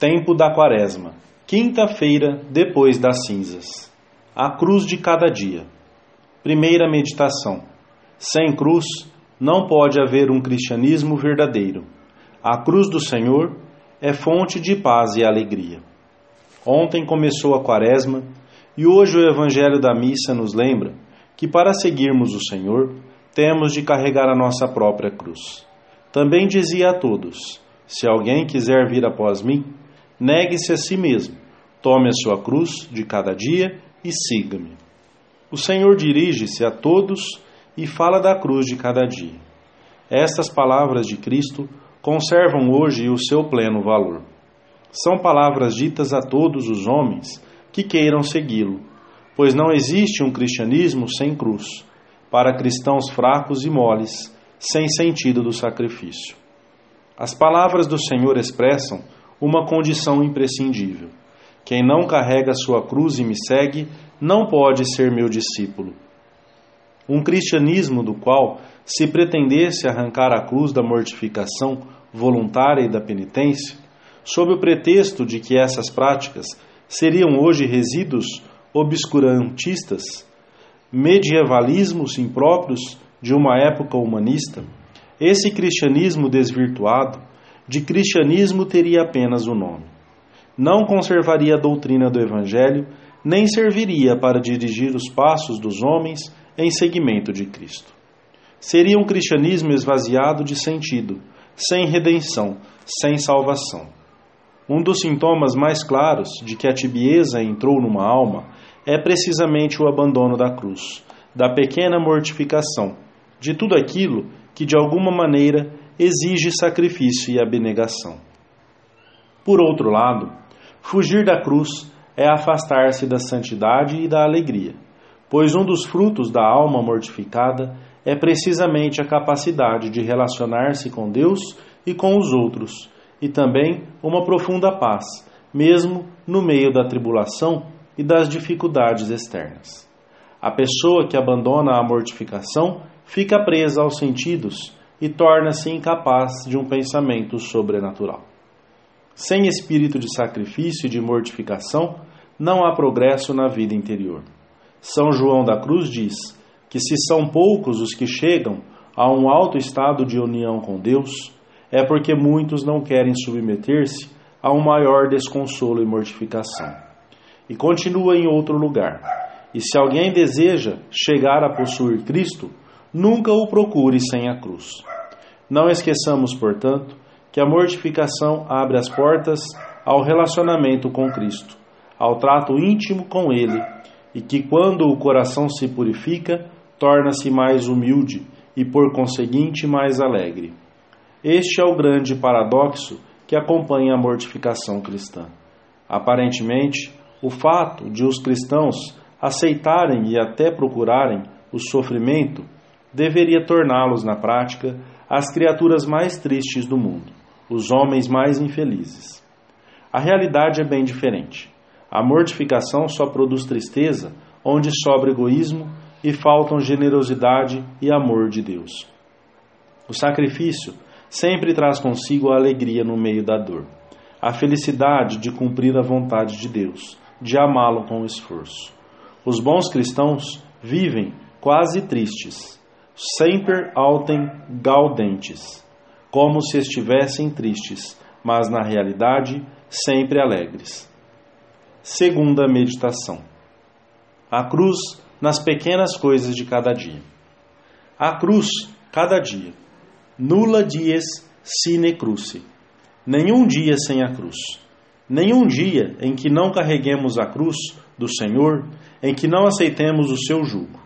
Tempo da Quaresma, quinta-feira depois das cinzas. A cruz de cada dia. Primeira meditação. Sem cruz não pode haver um cristianismo verdadeiro. A cruz do Senhor é fonte de paz e alegria. Ontem começou a Quaresma e hoje o Evangelho da Missa nos lembra que para seguirmos o Senhor temos de carregar a nossa própria cruz. Também dizia a todos: Se alguém quiser vir após mim, negue-se a si mesmo, tome a sua cruz de cada dia e siga-me. O Senhor dirige-se a todos e fala da cruz de cada dia. Estas palavras de Cristo conservam hoje o seu pleno valor. São palavras ditas a todos os homens que queiram segui-lo, pois não existe um cristianismo sem cruz, para cristãos fracos e moles, sem sentido do sacrifício. As palavras do Senhor expressam uma condição imprescindível. Quem não carrega sua cruz e me segue não pode ser meu discípulo. Um cristianismo do qual se pretendesse arrancar a cruz da mortificação voluntária e da penitência, sob o pretexto de que essas práticas seriam hoje resíduos obscurantistas, medievalismos impróprios de uma época humanista, esse cristianismo desvirtuado de cristianismo teria apenas o nome. Não conservaria a doutrina do Evangelho, nem serviria para dirigir os passos dos homens em seguimento de Cristo. Seria um cristianismo esvaziado de sentido, sem redenção, sem salvação. Um dos sintomas mais claros de que a tibieza entrou numa alma é precisamente o abandono da cruz, da pequena mortificação, de tudo aquilo que de alguma maneira exige sacrifício e abnegação. Por outro lado, fugir da cruz é afastar-se da santidade e da alegria, pois um dos frutos da alma mortificada é precisamente a capacidade de relacionar-se com Deus e com os outros, e também uma profunda paz, mesmo no meio da tribulação e das dificuldades externas. A pessoa que abandona a mortificação fica presa aos sentidos e torna-se incapaz de um pensamento sobrenatural. Sem espírito de sacrifício e de mortificação, não há progresso na vida interior. São João da Cruz diz que se são poucos os que chegam a um alto estado de união com Deus, é porque muitos não querem submeter-se a um maior desconsolo e mortificação. E continua em outro lugar. E se alguém deseja chegar a possuir Cristo, nunca o procure sem a cruz. Não esqueçamos, portanto, que a mortificação abre as portas ao relacionamento com Cristo, ao trato íntimo com Ele, e que quando o coração se purifica, torna-se mais humilde e, por conseguinte, mais alegre. Este é o grande paradoxo que acompanha a mortificação cristã. Aparentemente, o fato de os cristãos aceitarem e até procurarem o sofrimento deveria torná-los, na prática, as criaturas mais tristes do mundo, os homens mais infelizes. A realidade é bem diferente. A mortificação só produz tristeza onde sobra egoísmo e faltam generosidade e amor de Deus. O sacrifício sempre traz consigo a alegria no meio da dor, a felicidade de cumprir a vontade de Deus, de amá-lo com esforço. Os bons cristãos vivem quase tristes, sempre altem gaudentes, como se estivessem tristes, mas na realidade sempre alegres. Segunda meditação. A cruz nas pequenas coisas de cada dia. A cruz, cada dia. Nula dies sine cruce. Nenhum dia sem a cruz. Nenhum dia em que não carreguemos a cruz do Senhor, em que não aceitemos o seu jugo.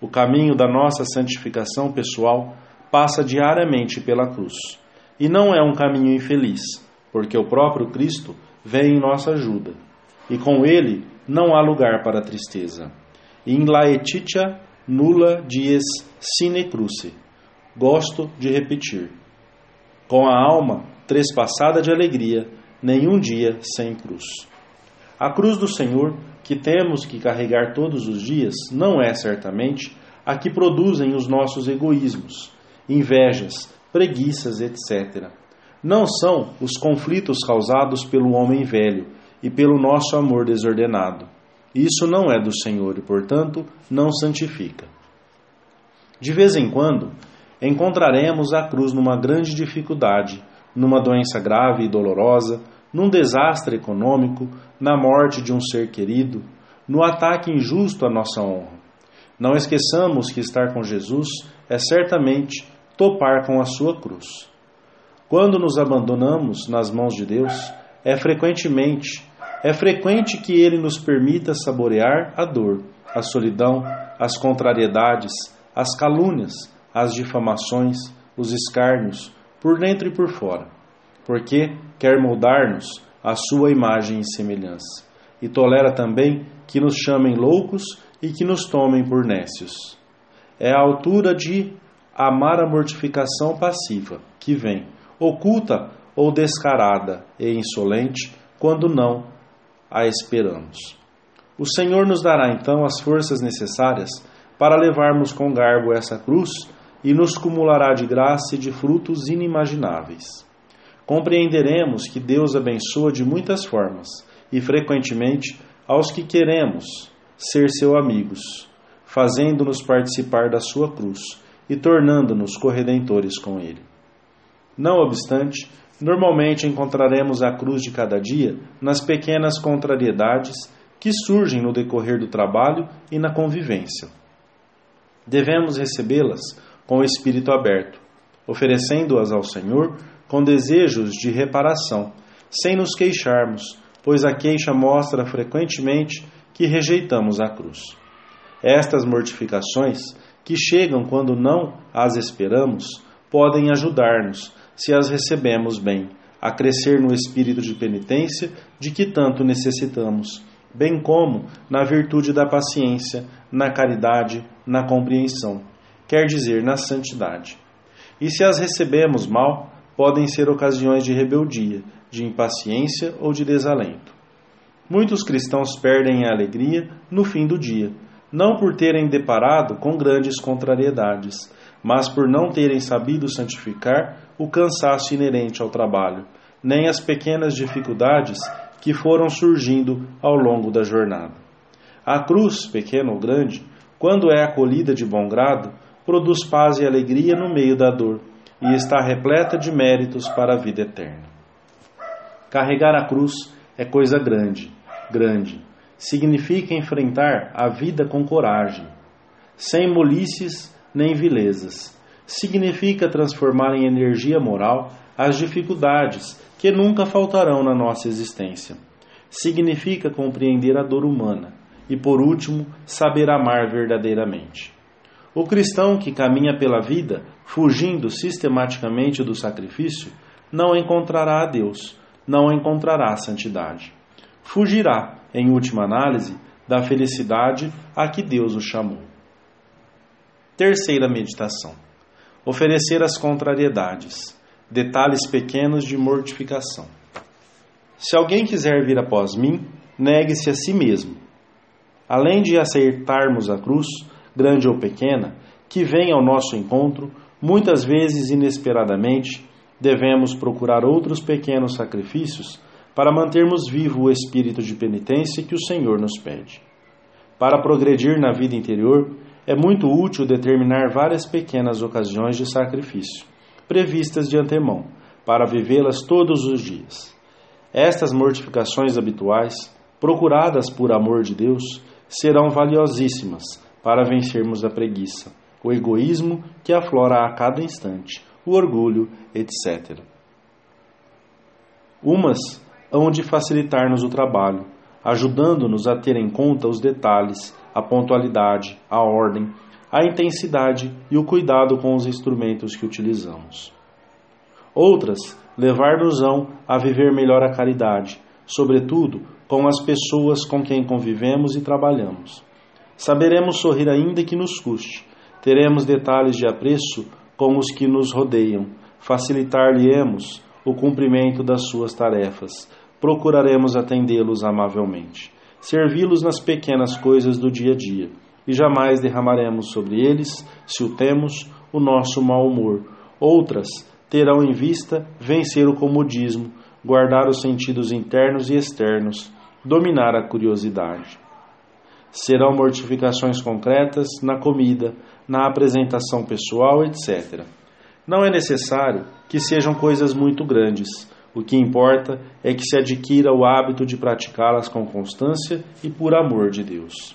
O caminho da nossa santificação pessoal passa diariamente pela cruz. E não é um caminho infeliz, porque o próprio Cristo vem em nossa ajuda. E com ele não há lugar para tristeza. In laetitia nulla dies sine cruce. Gosto de repetir. Com a alma trespassada de alegria, nenhum dia sem cruz. A cruz do Senhor que temos que carregar todos os dias não é certamente a que produzem os nossos egoísmos, invejas, preguiças, etc. não são os conflitos causados pelo homem velho e pelo nosso amor desordenado. Isso não é do Senhor e, portanto, não santifica. De vez em quando, encontraremos a cruz numa grande dificuldade, numa doença grave e dolorosa, num desastre econômico, na morte de um ser querido, no ataque injusto à nossa honra. Não esqueçamos que estar com Jesus é certamente topar com a sua cruz. Quando nos abandonamos nas mãos de Deus, é frequentemente, é frequente que ele nos permita saborear a dor, a solidão, as contrariedades, as calúnias, as difamações, os escárnios, por dentro e por fora, porque quer moldar-nos à sua imagem e semelhança, e tolera também que nos chamem loucos e que nos tomem por nécios. É a altura de amar a mortificação passiva, que vem, oculta ou descarada e insolente, quando não a esperamos. O Senhor nos dará então as forças necessárias para levarmos com garbo essa cruz e nos cumulará de graça e de frutos inimagináveis. Compreenderemos que Deus abençoa de muitas formas e frequentemente aos que queremos ser seus amigos, fazendo-nos participar da sua cruz e tornando-nos corredentores com ele. Não obstante, normalmente encontraremos a cruz de cada dia nas pequenas contrariedades que surgem no decorrer do trabalho e na convivência. Devemos recebê-las com o espírito aberto, oferecendo-as ao Senhor com desejos de reparação, sem nos queixarmos, pois a queixa mostra frequentemente que rejeitamos a cruz. Estas mortificações, que chegam quando não as esperamos, podem ajudar-nos, se as recebemos bem, a crescer no espírito de penitência de que tanto necessitamos, bem como na virtude da paciência, na caridade, na compreensão quer dizer na santidade. E se as recebemos mal, podem ser ocasiões de rebeldia, de impaciência ou de desalento. Muitos cristãos perdem a alegria no fim do dia, não por terem deparado com grandes contrariedades, mas por não terem sabido santificar o cansaço inerente ao trabalho, nem as pequenas dificuldades que foram surgindo ao longo da jornada. A cruz, pequena ou grande, quando é acolhida de bom grado, produz paz e alegria no meio da dor e está repleta de méritos para a vida eterna. Carregar a cruz é coisa grande, grande. Significa enfrentar a vida com coragem, sem molices nem vilezas. Significa transformar em energia moral as dificuldades que nunca faltarão na nossa existência. Significa compreender a dor humana e, por último, saber amar verdadeiramente. O cristão que caminha pela vida fugindo sistematicamente do sacrifício não encontrará a Deus, não encontrará a santidade. Fugirá, em última análise, da felicidade a que Deus o chamou. Terceira meditação: oferecer as contrariedades, detalhes pequenos de mortificação. Se alguém quiser vir após mim, negue-se a si mesmo. Além de aceitarmos a cruz, grande ou pequena, que vem ao nosso encontro, muitas vezes inesperadamente, devemos procurar outros pequenos sacrifícios para mantermos vivo o espírito de penitência que o Senhor nos pede. Para progredir na vida interior, é muito útil determinar várias pequenas ocasiões de sacrifício, previstas de antemão, para vivê-las todos os dias. Estas mortificações habituais, procuradas por amor de Deus, serão valiosíssimas para vencermos a preguiça, o egoísmo que aflora a cada instante, o orgulho, etc. Umas hão de facilitar-nos o trabalho, ajudando-nos a ter em conta os detalhes, a pontualidade, a ordem, a intensidade e o cuidado com os instrumentos que utilizamos. Outras levar-nos-ão a viver melhor a caridade, sobretudo com as pessoas com quem convivemos e trabalhamos. Saberemos sorrir ainda que nos custe. Teremos detalhes de apreço com os que nos rodeiam. Facilitar-lhe-emos o cumprimento das suas tarefas. Procuraremos atendê-los amavelmente. Servi-los nas pequenas coisas do dia a dia. E jamais derramaremos sobre eles, se o temos, o nosso mau humor. Outras terão em vista vencer o comodismo, guardar os sentidos internos e externos, dominar a curiosidade. Serão mortificações concretas na comida, na apresentação pessoal, etc. Não é necessário que sejam coisas muito grandes. O que importa é que se adquira o hábito de praticá-las com constância e por amor de Deus.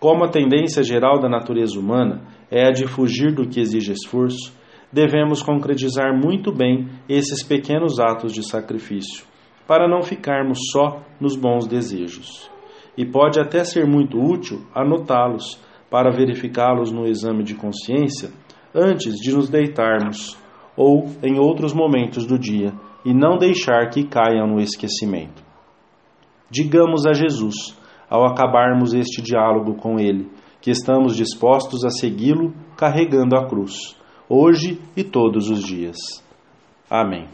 Como a tendência geral da natureza humana é a de fugir do que exige esforço, devemos concretizar muito bem esses pequenos atos de sacrifício, para não ficarmos só nos bons desejos. E pode até ser muito útil anotá-los para verificá-los no exame de consciência antes de nos deitarmos ou em outros momentos do dia e não deixar que caiam no esquecimento. Digamos a Jesus, ao acabarmos este diálogo com Ele, que estamos dispostos a segui-lo carregando a cruz hoje e todos os dias. Amém.